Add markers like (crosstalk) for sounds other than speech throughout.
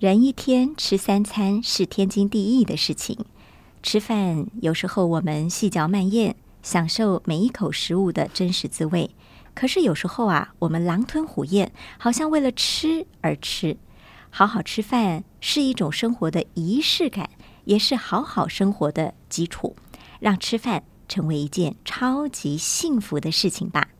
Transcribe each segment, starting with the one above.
人一天吃三餐是天经地义的事情。吃饭有时候我们细嚼慢咽，享受每一口食物的真实滋味；可是有时候啊，我们狼吞虎咽，好像为了吃而吃。好好吃饭是一种生活的仪式感，也是好好生活的基础。让吃饭成为一件超级幸福的事情吧。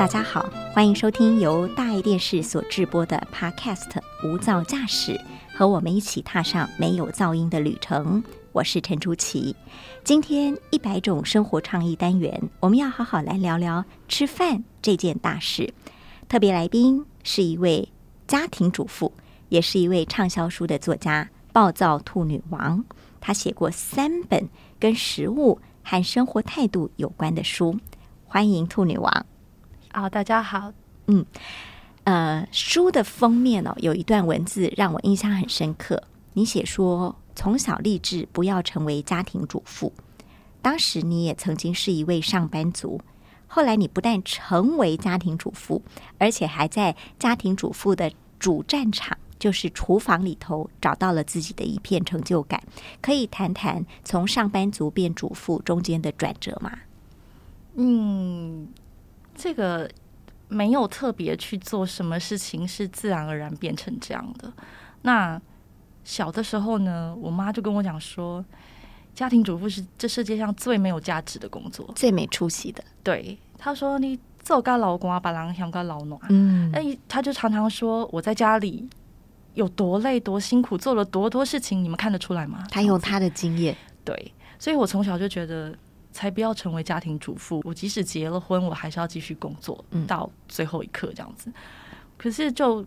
大家好，欢迎收听由大爱电视所制播的 Podcast《无噪驾驶》，和我们一起踏上没有噪音的旅程。我是陈竹琪。今天一百种生活创意单元，我们要好好来聊聊吃饭这件大事。特别来宾是一位家庭主妇，也是一位畅销书的作家——暴躁兔女王。她写过三本跟食物和生活态度有关的书。欢迎兔女王。啊，大家好。嗯，呃，书的封面哦，有一段文字让我印象很深刻。你写说，从小立志不要成为家庭主妇。当时你也曾经是一位上班族，后来你不但成为家庭主妇，而且还在家庭主妇的主战场，就是厨房里头找到了自己的一片成就感。可以谈谈从上班族变主妇中间的转折吗？嗯。这个没有特别去做什么事情，是自然而然变成这样的。那小的时候呢，我妈就跟我讲说，家庭主妇是这世界上最没有价值的工作，最没出息的。对，她说你做个老公啊，把狼想个老暖。嗯，哎，她就常常说我在家里有多累多辛苦，做了多多事情，你们看得出来吗？他用他的经验，对，所以我从小就觉得。才不要成为家庭主妇。我即使结了婚，我还是要继续工作到最后一刻这样子。可是，就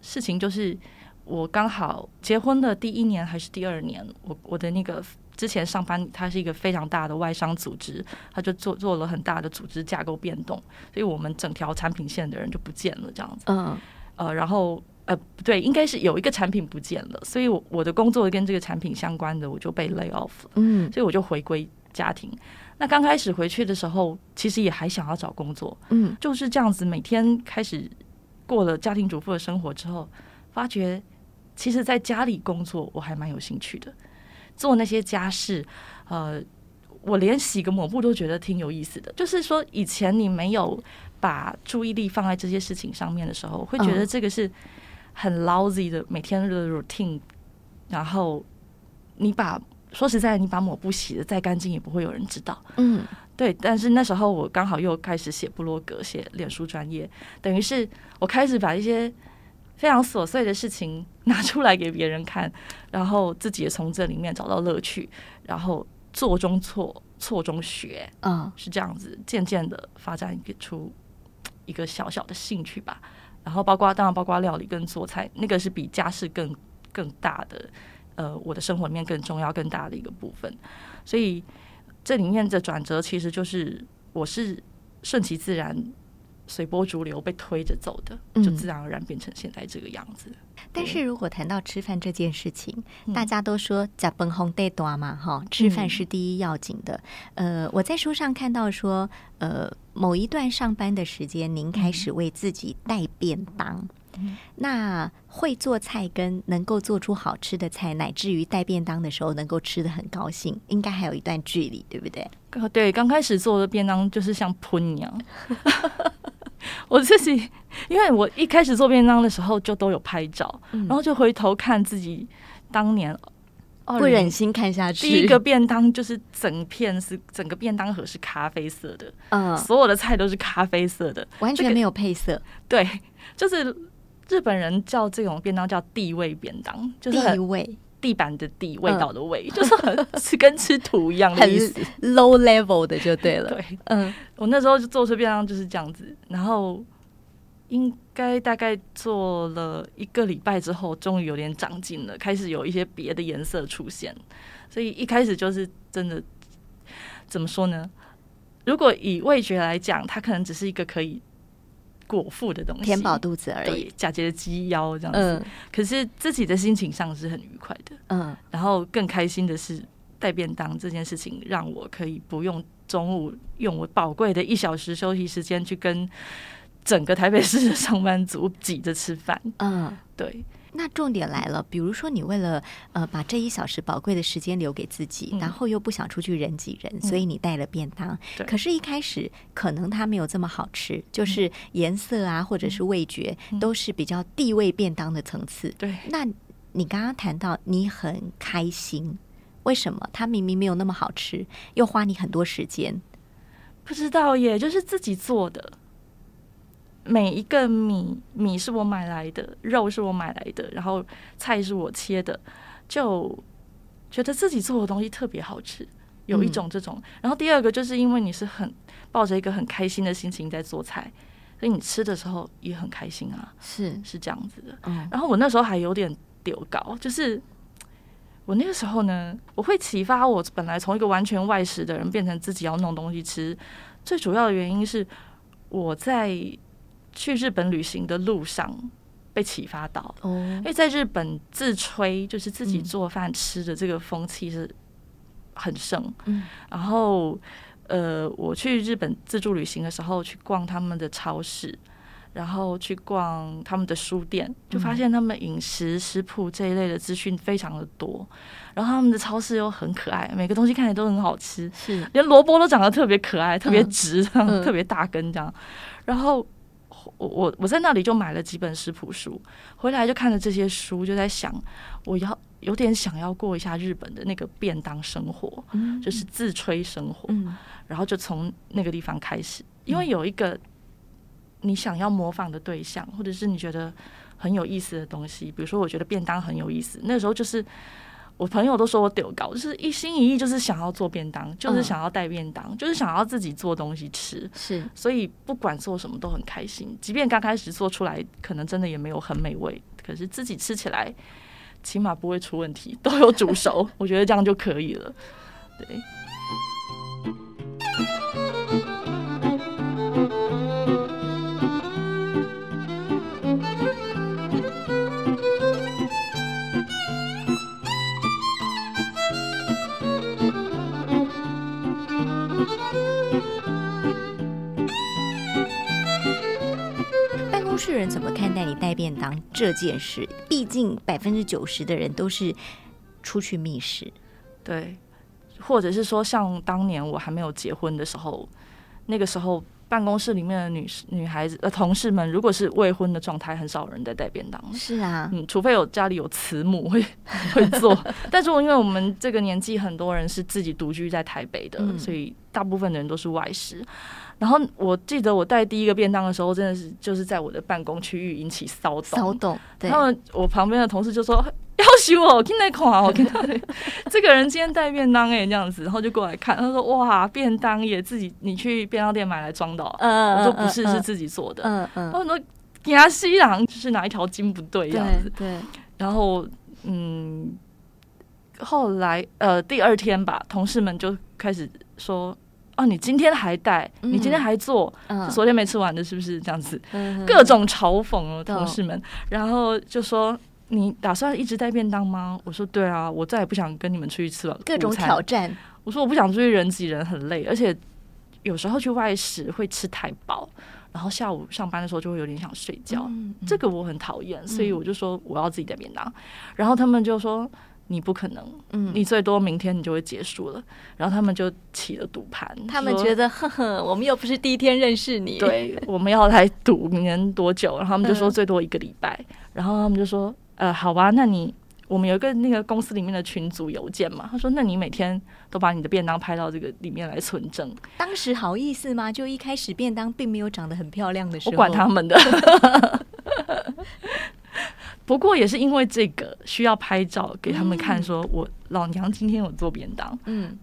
事情就是，我刚好结婚的第一年还是第二年，我我的那个之前上班，它是一个非常大的外商组织，他就做做了很大的组织架构变动，所以我们整条产品线的人就不见了这样子。嗯，呃，然后呃，不对，应该是有一个产品不见了，所以我我的工作跟这个产品相关的，我就被 lay off 了。嗯，所以我就回归。家庭，那刚开始回去的时候，其实也还想要找工作，嗯，就是这样子，每天开始过了家庭主妇的生活之后，发觉其实在家里工作我还蛮有兴趣的，做那些家事，呃，我连洗个抹布都觉得挺有意思的。就是说，以前你没有把注意力放在这些事情上面的时候，会觉得这个是很 lousy 的每天的 routine，然后你把。说实在，你把抹布洗的再干净，也不会有人知道。嗯，对。但是那时候我刚好又开始写部落格、写脸书专业，等于是我开始把一些非常琐碎的事情拿出来给别人看，然后自己也从这里面找到乐趣，然后做中错，错中学。嗯，是这样子，渐渐的发展出一个小小的兴趣吧。然后包括当然包括料理跟做菜，那个是比家事更更大的。呃，我的生活里面更重要、更大的一个部分，所以这里面的转折其实就是我是顺其自然、随波逐流被推着走的，就自然而然变成现在这个样子。但是如果谈到吃饭这件事情，大家都说“加本红得多”嘛，哈，吃饭是第一要紧的。呃，我在书上看到说，呃，某一段上班的时间，您开始为自己带便当。那会做菜跟能够做出好吃的菜，乃至于带便当的时候能够吃的很高兴，应该还有一段距离，对不对？对，刚开始做的便当就是像喷一样。我自己，因为我一开始做便当的时候就都有拍照，然后就回头看自己当年，不忍心看下去。第一个便当就是整片是整个便当盒是咖啡色的，嗯，所有的菜都是咖啡色的，完全没有配色。对，就是。日本人叫这种便当叫地位便当，就是地位地板的地，味道的味，就是很是跟吃土一样的 (laughs) 意思，low level 的就对了。对，嗯，我那时候就做出便当就是这样子，然后应该大概做了一个礼拜之后，终于有点长进了，开始有一些别的颜色出现，所以一开始就是真的怎么说呢？如果以味觉来讲，它可能只是一个可以果腹的东西，填饱肚子而已，。假节的鸡腰这样子。嗯可是自己的心情上是很愉快的，嗯，然后更开心的是带便当这件事情，让我可以不用中午用我宝贵的一小时休息时间去跟整个台北市的上班族挤着吃饭。嗯，对，那重点来了，比如说你为了呃把这一小时宝贵的时间留给自己，嗯然后又不想出去人挤人，所以你带了便当。可是，一开始可能它没有这么好吃，就是颜色啊，或者是味觉，都是比较地位便当的层次。对，那你刚刚谈到你很开心，为什么？它明明没有那么好吃，又花你很多时间。不知道耶，就是自己做的。每一个米米是我买来的，肉是我买来的，然后菜是我切的，就觉得自己做的东西特别好吃，有一种这种。然后第二个就是因为你是很抱着一个很开心的心情在做菜，所以你吃的时候也很开心啊，是，是这样子的。嗯然后我那时候还有点丢高，就是我那个时候呢，我会启发我本来从一个完全外食的人变成自己要弄东西吃，最主要的原因是我在去日本旅行的路上被启发到，哦。因，为在日本自吹就是自己嗯。做饭吃的这个风气是很盛，嗯。然后呃，我去日本自助旅行的时候，去逛他们的超市，然后去逛他们的书店，就发现他们饮食食谱这一类的资讯非常的多，然后他们的超市又很可爱，每个东西看起来都很好吃，是，连萝卜都长得特别可爱，特别嗯。直，特别大根这样。然后我我我在那里就买了几本食谱书，回来就看了这些书，就在想，我要有点想要过一下日本的那个便当生活，嗯就是自吹生活。嗯然后就从那个地方开始，因为有一个你想要模仿的对象，或者是你觉得很有意思的东西，比如说我觉得便当很有意思，那时候就是我朋友都说我丢高，就是一心一意就是想要做便当，就是想要带便当，就是想要自己做东西吃。是，所以不管做什么都很开心，即便刚开始做出来可能真的也没有很美味，可是自己吃起来起码不会出问题，都有煮熟，(laughs) 我觉得这样就可以了。对。办公室人怎么看待你带便当这件事？毕竟百分之九十的人都是出去觅食。对，或者是说，像当年我还没有结婚的时候，那个时候办公室里面的女士女孩子呃同事们，如果是未婚的状态，很少人在带便当。是啊，嗯，除非有家里有慈母会 (laughs) 会做，(laughs) 但是我因为我们这个年纪，很多人是自己独居在台北的，嗯。所以大部分的人都是外食。然后我记得我带第一个便当的时候，真的是就是在我的办公区域引起骚动，骚动，对，他们我旁边的同事就说：“ (laughs) 要许我，听那款我看到 (laughs) 这个人今天带便当哎、这样子，然后就过来看，他说：哇，便当也自己你去便当店买来装的哦、嗯我说不是，是自己做的。嗯嗯，他说牙西郎就是哪一条筋不对这样子，对对，然后嗯，后来呃第二天吧，同事们就开始说。哦，你今天还带？你今天还做？嗯是昨天没吃完的，是不是这样子？嗯各种嘲讽哦，同事们，然后就说你打算一直带便当吗？我说对啊，我再也不想跟你们出去吃了。各种挑战，我说我不想出去人挤人，很累，而且有时候去外食会吃太饱，然后下午上班的时候就会有点想睡觉，嗯嗯这个我很讨厌，所以我就说我要自己带便当。然后他们就说你不可能，嗯你最多明天你就会结束了。然后他们就起了赌盘，他们觉得，呵呵，我们又不是第一天认识你，，对，我们要来赌明年多久？然后他们就说嗯最多一个礼拜，然后他们就说，呃，好吧，那你我们有一个那个公司里面的群组邮件嘛，他说，那你每天都把你的便当拍到这个里面来存证，当时好意思吗？就一开始便当并没有长得很漂亮的时候，我管他们的。(laughs) 不过也是因为这个需要拍照给他们看，说我老娘今天有做便当，嗯，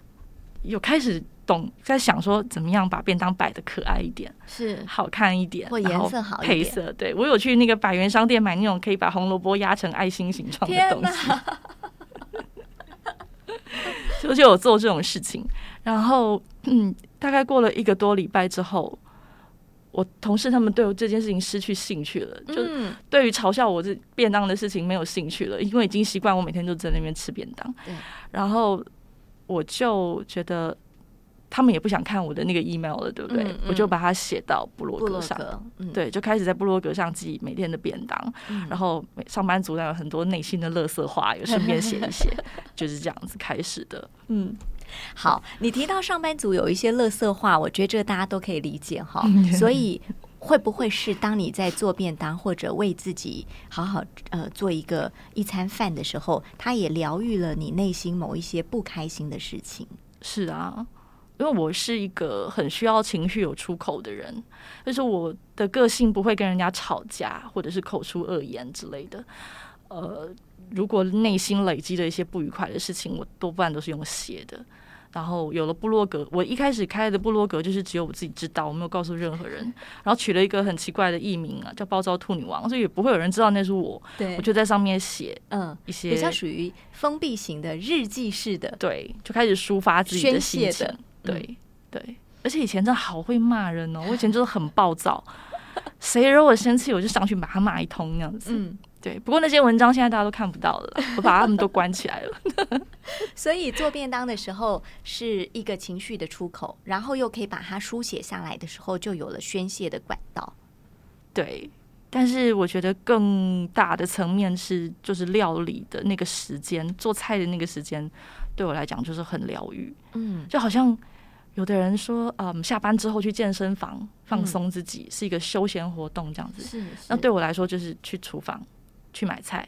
有开始懂在想说怎么样把便当摆的可爱一点。是好看一点，或颜色好一点配色。对我有去那个百元商店买那种可以把红萝卜压成爱心形状的东西，(laughs) 就就有做这种事情。然后嗯，大概过了一个多礼拜之后，我同事他们对我这件事情失去兴趣了，就嗯，对于嘲笑我这便当的事情没有兴趣了，因为已经习惯我每天都在那边吃便当对。然后我就觉得他们也不想看我的那个 email 了，对不对？嗯嗯我就把它写到部落部格上。格，嗯，对，就开始在部落格上记每天的便当，嗯然后上班族呢有很多内心的乐色话，也顺便写一写，(laughs) 就是这样子开始的。嗯，好，你提到上班族有一些乐色话，我觉得这个大家都可以理解哈。(laughs) 所以会不会是当你在做便当或者为自己好好呃做一个一餐饭的时候，它也疗愈了你内心某一些不开心的事情？是啊，因为我是一个很需要情绪有出口的人，就是我的个性不会跟人家吵架，或者是口出恶言之类的。呃，如果内心累积的一些不愉快的事情，我多半都是用写的。然后有了部落格，我一开始开的部落格就是只有我自己知道，我没有告诉任何人。然后取了一个很奇怪的艺名啊，叫“暴躁兔女王”，所以也不会有人知道那是我。对我就在上面写嗯，一些比较属于封闭型的日记式的，对，就开始抒发自己的心情。对对，而且以前真的好会骂人哦，我以前就是很暴躁，(laughs) 谁惹我生气，我就上去把他骂一通那样子。嗯，对，不过那些文章现在大家都看不到了，我把他们都关起来了。(laughs) 所以做便当的时候是一个情绪的出口，然后又可以把它书写下来的时候，就有了宣泄的管道。对，但是我觉得更大的层面是，就是料理的那个时间，做菜的那个时间，对我来讲就是很疗愈。嗯，就好像有的人说，嗯，下班之后去健身房放松自己、是一个休闲活动，这样子。是那对我来说，就是去厨房去买菜，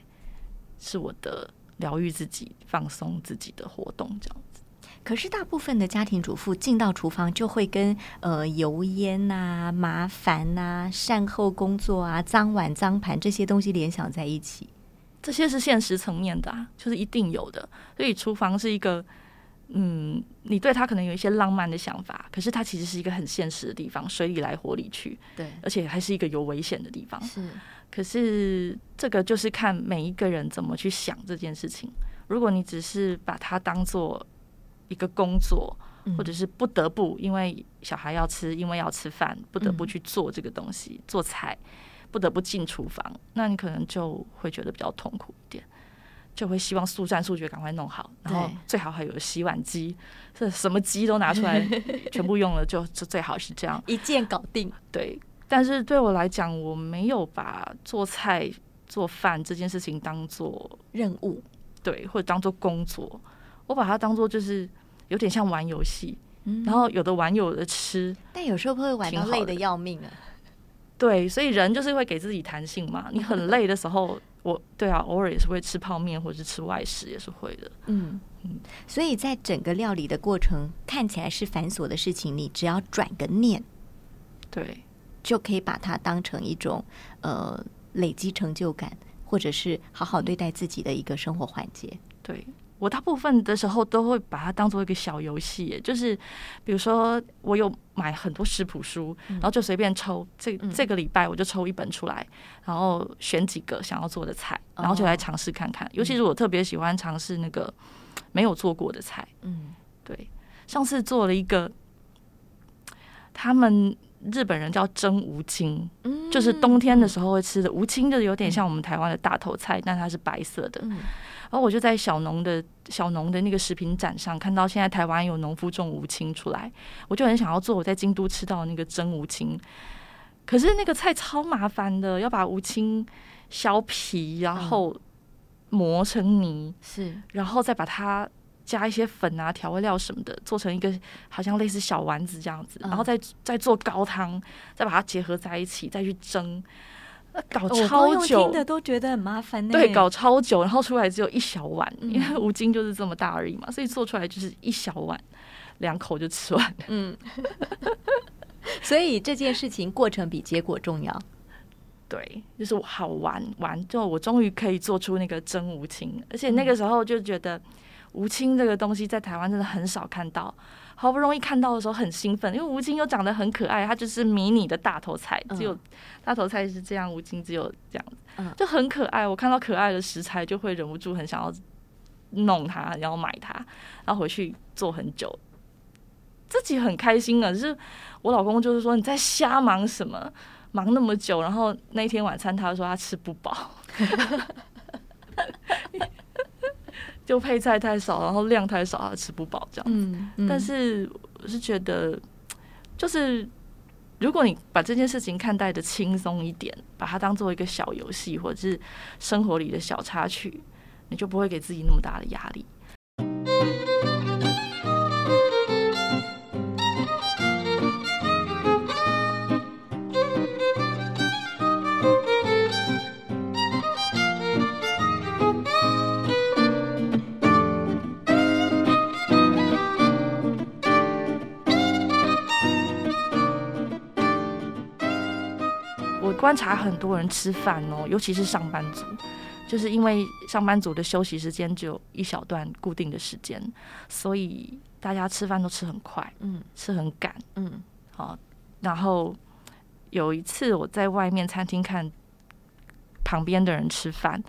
是我的疗愈自己、放松自己的活动，这样子。可是大部分的家庭主妇进到厨房就会跟呃油烟呐、麻烦呐、善后工作啊、脏碗脏盘这些东西联想在一起。这些是现实层面的、啊，就是一定有的。所以厨房是一个，嗯，你对他可能有一些浪漫的想法，可是它其实是一个很现实的地方，水里来火里去，对，而且还是一个有危险的地方。是可是这个就是看每一个人怎么去想这件事情。如果你只是把它当做一个工作，嗯或者是不得不因为小孩要吃，因为要吃饭，不得不嗯去做这个东西，做菜，不得不进厨房，那你可能就会觉得比较痛苦一点。就会希望速战速决，赶快弄好，然后最好还有洗碗机，这什么机都拿出来，(laughs) 全部用了就就最好是这样。一键搞定。对，但是对我来讲，我没有把做菜、做饭这件事情当做任务，对，或者当做工作，我把它当做就是有点像玩游戏，嗯然后有的玩，有的吃。但有时候会玩到累的要命啊。对，所以人就是会给自己弹性嘛。你很累的时候，我对啊，偶尔也是会吃泡面或者是吃外食，也是会的。嗯嗯，所以在整个料理的过程看起来是繁琐的事情，你只要转个念，对，就可以把它当成一种呃累积成就感，或者是好好对待自己的一个生活环节。对我大部分的时候都会把它当做一个小游戏耶，就是比如说我有买很多食谱书，然后就随便抽，这嗯。这个礼拜我就抽一本出来，然后选几个想要做的菜，然后就来尝试看看。尤其是我特别喜欢尝试那个没有做过的菜，嗯。对，上次做了一个，他们日本人叫蒸无青，嗯。就是冬天的时候会吃的无青，就是有点像我们台湾的大头菜，但它是白色的。嗯。然后我就在小农的小农的那个食品展上看到，现在台湾有农夫种无青出来，我就很想要做我在京都吃到的那个蒸无青。可是那个菜超麻烦的，要把无青削皮，然后磨成泥，是。然后再把它加一些粉啊、调味料什么的，做成一个好像类似小丸子这样子，嗯然后再再做高汤，再把它结合在一起，再去蒸，呃搞超久。的都觉得很麻烦呢。对，搞超久，然后出来只有一小碗，嗯因为五斤就是这么大而已嘛，所以做出来就是一小碗，两口就吃完了。嗯，所以这件事情过程比结果重要。对，就是好玩玩，就我终于可以做出那个真无情，而且那个时候就觉得无青这个东西在台湾真的很少看到，好不容易看到的时候很兴奋，因为吴青又长得很可爱，它就是迷你的大头菜，只有嗯大头菜是这样，吴青只有这样嗯，就很可爱。我看到可爱的食材就会忍不住很想要弄它，然后买它，然后回去做很久。自己很开心啊。就是我老公就是说你在瞎忙什么，忙那么久，然后那天晚餐他说他吃不饱，(laughs) 就配菜太少，然后量太少，他吃不饱这样。嗯，嗯但是我是觉得，就是如果你把这件事情看待的轻松一点，把它当做一个小游戏，或者是生活里的小插曲，你就不会给自己那么大的压力。观察很多人吃饭哦，尤其是上班族，就是因为上班族的休息时间只有一小段固定的时间，所以大家吃饭都吃很快，嗯吃很赶。嗯好，然后有一次我在外面餐厅看旁边的人吃饭，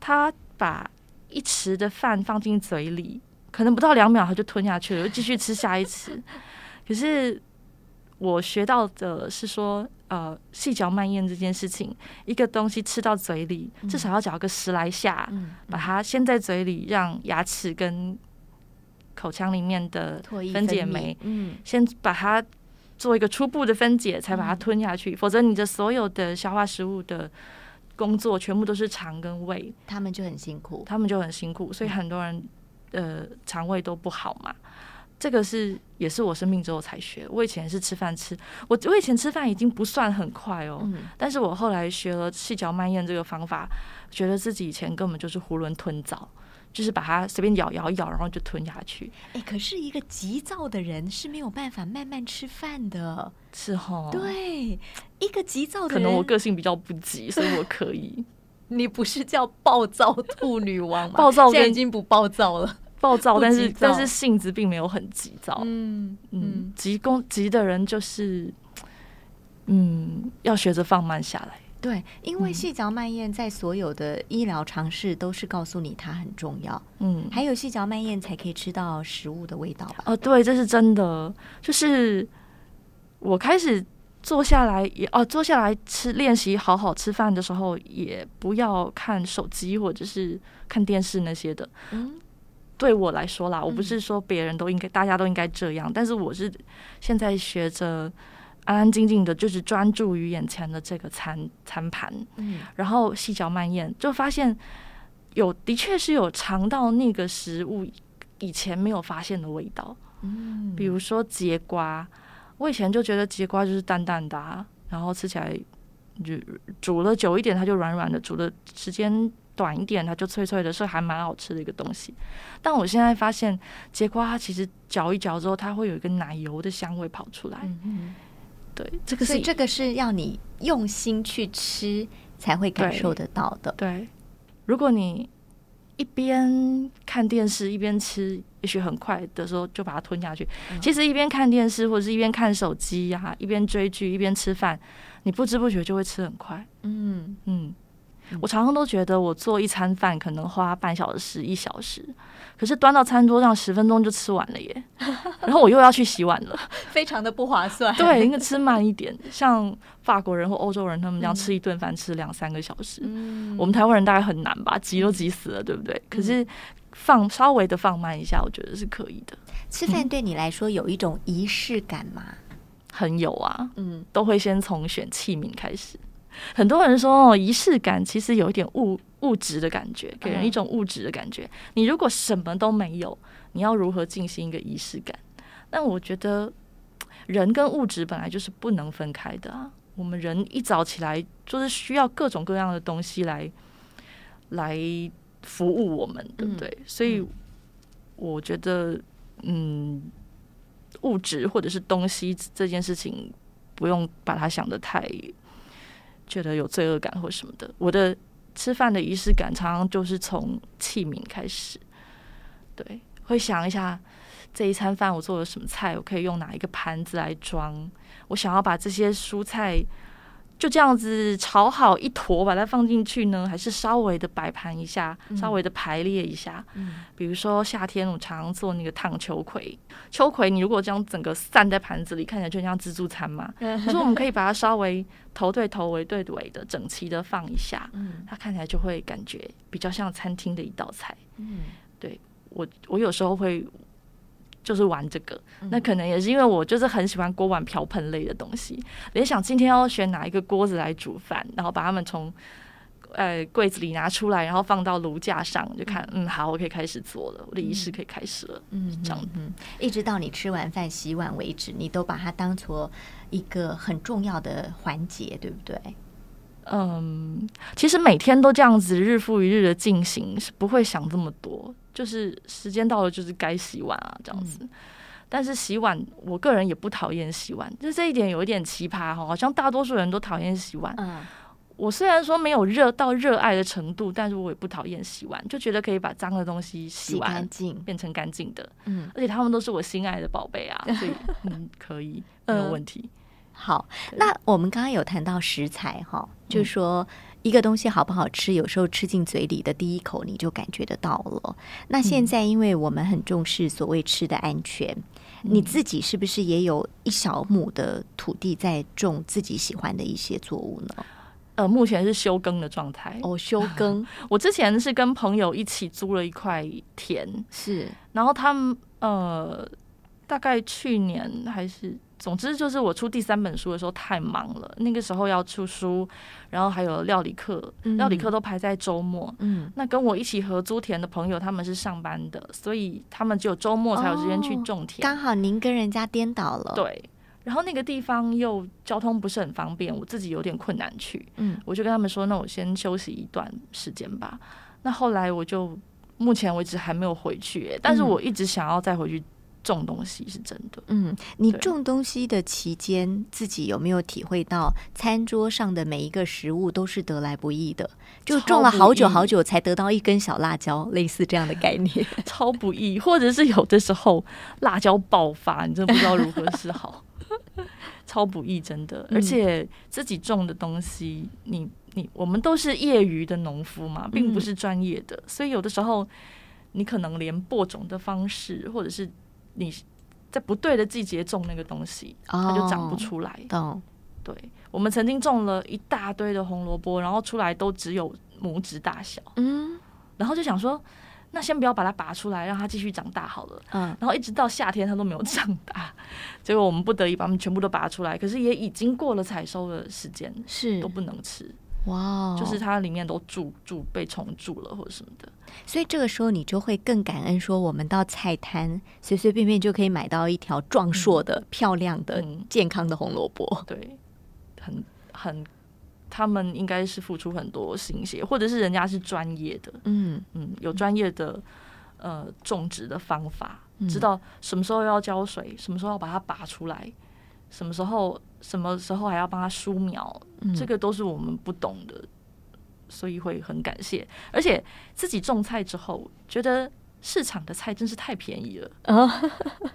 他把一匙的饭放进嘴里，可能不到两秒他就吞下去了，又继续吃下一匙。可是我学到的是说，呃，细嚼慢咽这件事情，一个东西吃到嘴里，至少要嚼个十来下，嗯，把它先在嘴里，让牙齿跟口腔里面的分解酶嗯先把它做一个初步的分解，才把它吞下去。否则，你的所有的消化食物的工作全部都是肠跟胃，他们就很辛苦。他们就很辛苦，所以很多人呃肠胃都不好嘛。这个是也是我生病之后才学。我以前是吃饭吃，我我以前吃饭已经不算很快哦，嗯但是我后来学了细嚼慢咽这个方法，觉得自己以前根本就是囫囵吞枣，就是把它随便咬咬咬，然后就吞下去。哎，可是一个急躁的人是没有办法慢慢吃饭的。是哈，，对，一个急躁的人，可能我个性比较不急，所以我可以。(laughs) 你不是叫暴躁兔女王吗？暴躁跟现在已经不暴躁了。暴躁，但是但是性子并没有很急躁。嗯嗯，急攻急的人就是，嗯，要学着放慢下来。对，因为嗯细嚼慢咽在所有的医疗尝试都是告诉你它很重要，嗯，还有细嚼慢咽才可以吃到食物的味道吧。哦，对，这是真的。就是我开始坐下来也哦，坐下来吃练习好好吃饭的时候，也不要看手机或者是看电视那些的。嗯对我来说啦，我不嗯。是说别人都应该，大家都应该这样，但是我是现在学着安安静静的，就是专注于眼前的这个餐餐盘，嗯。然后细嚼慢咽，就发现有的确是有尝到那个食物以前没有发现的味道，嗯。比如说节瓜，我以前就觉得节瓜就是淡淡的、啊，然后吃起来就煮了久一点它就软软的，煮的时间短一点它就脆脆的，是还蛮好吃的一个东西。但我现在发现节瓜它其实嚼一嚼之后，它会有一个奶油的香味跑出来，嗯嗯，对，这个是所以这个是要你用心去吃才会感受得到的。对，如果你一边看电视一边吃，也许很快的时候就把它吞下去。嗯其实一边看电视或者是一边看手机呀、一边追剧一边吃饭，你不知不觉就会吃很快。嗯，嗯嗯，我常常都觉得我做一餐饭可能花半小时一小时，可是端到餐桌上十分钟就吃完了耶，(laughs) 然后我又要去洗碗了。非常的不划算。对，应该吃慢一点。像法国人或欧洲人，他们这样嗯吃一顿饭吃两三个小时，嗯我们台湾人大概很难吧，急都急死了，对不对？可是放稍微的放慢一下，我觉得是可以的。吃饭对你来说有一种仪式感吗？很有啊，嗯都会先从选器皿开始。(laughs) 很多人说哦，仪式感其实有一点物物质的感觉，给人一种物质的感觉。你如果什么都没有，你要如何进行一个仪式感？但我觉得人跟物质本来就是不能分开的啊。我们人一早起来就是需要各种各样的东西来来服务我们，对不对？所以我觉得，嗯，物质或者是东西这件事情，不用把它想的太觉得有罪恶感或什么的。我的吃饭的仪式感常常就是从器皿开始，对，会想一下这一餐饭我做了什么菜，我可以用哪一个盘子来装。我想要把这些蔬菜就这样子炒好一坨，把它放进去呢，还是稍微的摆盘一下，稍微的排列一下？嗯比如说夏天我常常做那个烫秋葵，秋葵你如果这样整个散在盘子里，看起来就像自助餐嘛。(laughs) 可是我们可以把它稍微头对头、尾对尾的整齐的放一下，嗯它看起来就会感觉比较像餐厅的一道菜。嗯对我我有时候会就是玩这个，嗯。那可能也是因为我就是很喜欢锅碗瓢盆类的东西，联想今天要选哪一个锅子来煮饭，然后把它们从呃柜子里拿出来，然后放到炉架上，就看嗯。好，我可以开始做了，我的仪式可以开始了。嗯，这样。嗯，一直到你吃完饭洗碗为止，你都把它当做一个很重要的环节，对不对？嗯，其实每天都这样子日复一日的进行，是不会想这么多，就是时间到了就是该洗碗啊这样子。但是洗碗，我个人也不讨厌洗碗，就这一点有一点奇葩哈，好像大多数人都讨厌洗碗。嗯我虽然说没有热到热爱的程度，但是我也不讨厌洗碗，就觉得可以把脏的东西洗洗完干净，变成干净的，嗯，而且他们都是我心爱的宝贝啊，(laughs) 所以嗯可以没有问题。好。那我们刚刚有谈到食材哈，就是说一个东西好不好吃，有时候吃进嘴里的第一口你就感觉得到了。那现在因为我们很重视所谓吃的安全，你自己是不是也有一小亩的土地在种自己喜欢的一些作物呢？呃，目前是休耕的状态。哦，休耕 (laughs) 我之前是跟朋友一起租了一块田，是然后他们呃，大概去年还是，总之就是我出第三本书的时候太忙了，那个时候要出书，然后还有料理课，嗯料理课都排在周末。嗯那跟我一起合租田的朋友，他们是上班的，所以他们只有周末才有时间去种田。刚好您跟人家颠倒了，，对，然后那个地方又交通不是很方便，我自己有点困难去。嗯我就跟他们说，那我先休息一段时间吧。那后来我就目前为止还没有回去耶，但是嗯我一直想要再回去种东西，是真的。嗯，你种东西的期间，自己有没有体会到餐桌上的每一个食物都是得来不易的？就种了好久好久才得到一根小辣椒，类似这样的概念。(laughs) 超不易，或者是有的时候辣椒爆发，你真不知道如何是好，(laughs) 超不易，真的。嗯而且自己种的东西，你你我们都是业余的农夫嘛，并不是专业的，所以有的时候你可能连播种的方式，或者是你在不对的季节种那个东西，它就长不哦出来。懂，对，我们曾经种了一大堆的红萝卜，然后出来都只有拇指大小，嗯然后就想说，那先不要把它拔出来，让它继续长大好了。嗯然后一直到夏天它都没有长大，结果我们不得已把它们全部都拔出来，可是也已经过了采收的时间，是都不能吃，哇哦，就是它里面都蛀蛀被虫蛀了或者什么的。所以这个时候你就会更感恩，说我们到菜摊随随便便就可以买到一条壮硕的、漂亮的、嗯健康的红萝卜。对，很很，他们应该是付出很多心血，或者是人家是专业的，嗯。嗯，有专业的呃种植的方法，嗯。知道什么时候要浇水，什么时候要把它拔出来，什么时候什么时候还要帮他疏苗，嗯。这个都是我们不懂的，所以会很感谢。而且自己种菜之后，觉得市场的菜真是太便宜了，哦，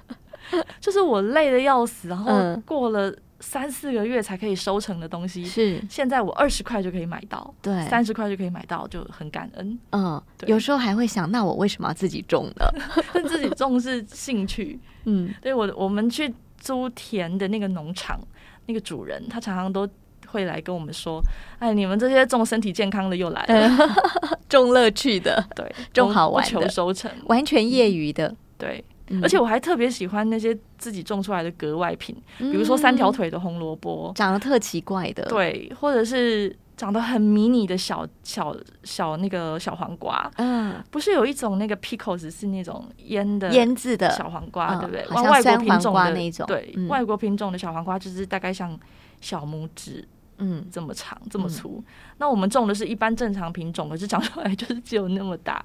(laughs) 就是我累的要死，然后嗯。过了三四个月才可以收成的东西，是。现在我二十块就可以买到，对，三十块就可以买到，就很感恩。嗯，有时候还会想，那我为什么要自己种呢？(laughs) 自己种是兴趣，嗯。对我我们去租田的那个农场，那个主人他常常都会来跟我们说：“哎，你们这些种身体健康的又来了。(laughs) 种乐趣的，对，种好玩的。求收成。完全业余的，对，嗯。而且我还特别喜欢那些自己种出来的格外品，比如说三条腿的红萝卜，长得特奇怪的，，对，或者是长得很迷你的小小小那个小黄瓜。嗯，不是有一种那个 pickles 是那种腌的腌制的，小黄瓜，嗯对不对？外国品种的瓜那种对，嗯外国品种的小黄瓜就是大概像小拇指嗯这么长、这么粗。那我们种的是一般正常品种，可是长出来就是只有那么大。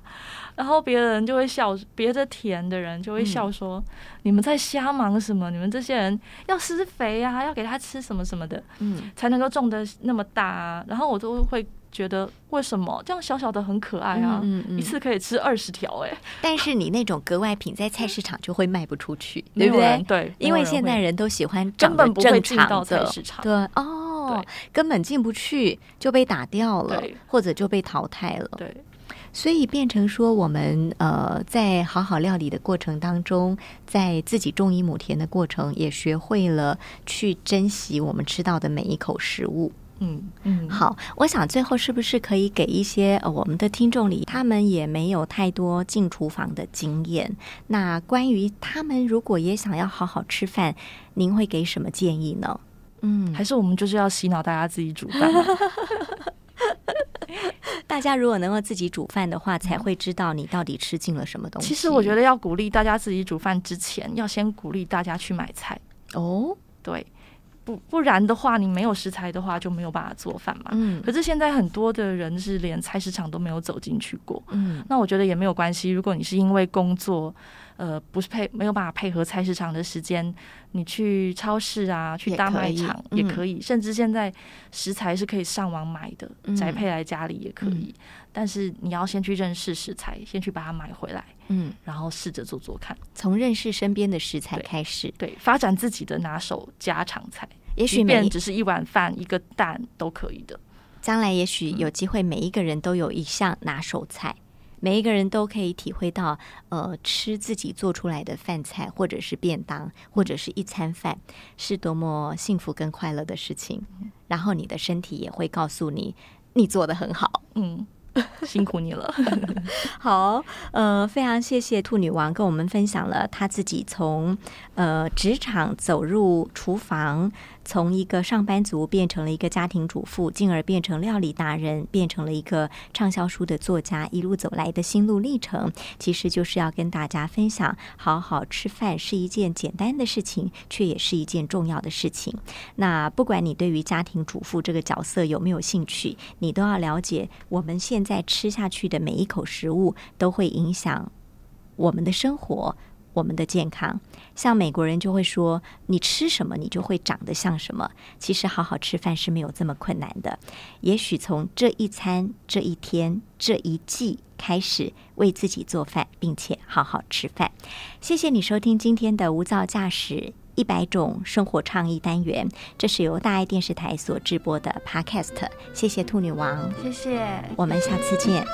然后别人就会笑，别的田的人就会笑说：“你们在瞎忙什么？你们这些人要施肥啊，要给它吃什么什么的，嗯，才能够种的那么大啊。”然后我都会觉得，为什么这样小小的很可爱啊？嗯一次可以吃二十条，哎，但是你那种格外品在菜市场就会卖不出去，(laughs) 对不对？对，因为现在人都喜欢根本不会进到菜市场。对哦，对根本进不去，就被打掉了对，或者就被淘汰了。对，所以变成说，我们呃，在好好料理的过程当中，在自己种一亩田的过程，也学会了去珍惜我们吃到的每一口食物。嗯嗯，好，我想最后是不是可以给一些呃我们的听众里，他们也没有太多进厨房的经验。那关于他们如果也想要好好吃饭，您会给什么建议呢？嗯，还是我们就是要洗脑大家自己煮饭嘛。(laughs) 大家如果能够自己煮饭的话，才会知道你到底吃进了什么东西。其实我觉得要鼓励大家自己煮饭之前，要先鼓励大家去买菜。哦，对，不不然的话，你没有食材的话，就没有办法做饭嘛。嗯可是现在很多的人是连菜市场都没有走进去过，嗯那我觉得也没有关系。如果你是因为工作，呃，不是配没有办法配合菜市场的时间，你去超市啊，去大也可以卖场嗯。也可以，甚至现在食材是可以上网买的，嗯。宅配来家里也可以。但是你要先去认识食材，先去把它买回来，嗯，然后试着做做看。从认识身边的食材开始，对，发展自己的拿手家常菜，也许即便只是一碗饭、一个蛋都可以的。将来也许有机会，每一个人都有一项拿手菜，每一个人都可以体会到，呃，吃自己做出来的饭菜，或者是便当，或者是一餐饭，是多么幸福跟快乐的事情。然后你的身体也会告诉你，你做的很好。嗯，(laughs) 辛苦你了。(laughs) 好，呃，非常谢谢兔女王跟我们分享了她自己从呃职场走入厨房，从一个上班族变成了一个家庭主妇，进而变成料理达人，变成了一个畅销书的作家，一路走来的心路历程，其实就是要跟大家分享，好好吃饭是一件简单的事情，却也是一件重要的事情。那不管你对于家庭主妇这个角色有没有兴趣，你都要了解，我们现在吃下去的每一口食物都会影响我们的生活。我们的健康，像美国人就会说，你吃什么，你就会长得像什么。其实好好吃饭是没有这么困难的。也许从这一餐、这一天、这一季开始，为自己做饭，并且好好吃饭。谢谢你收听今天的无噪驾驶一百种生活倡议单元，这是由大爱电视台所直播的 Podcast。谢谢兔女王，谢谢。我们下次见。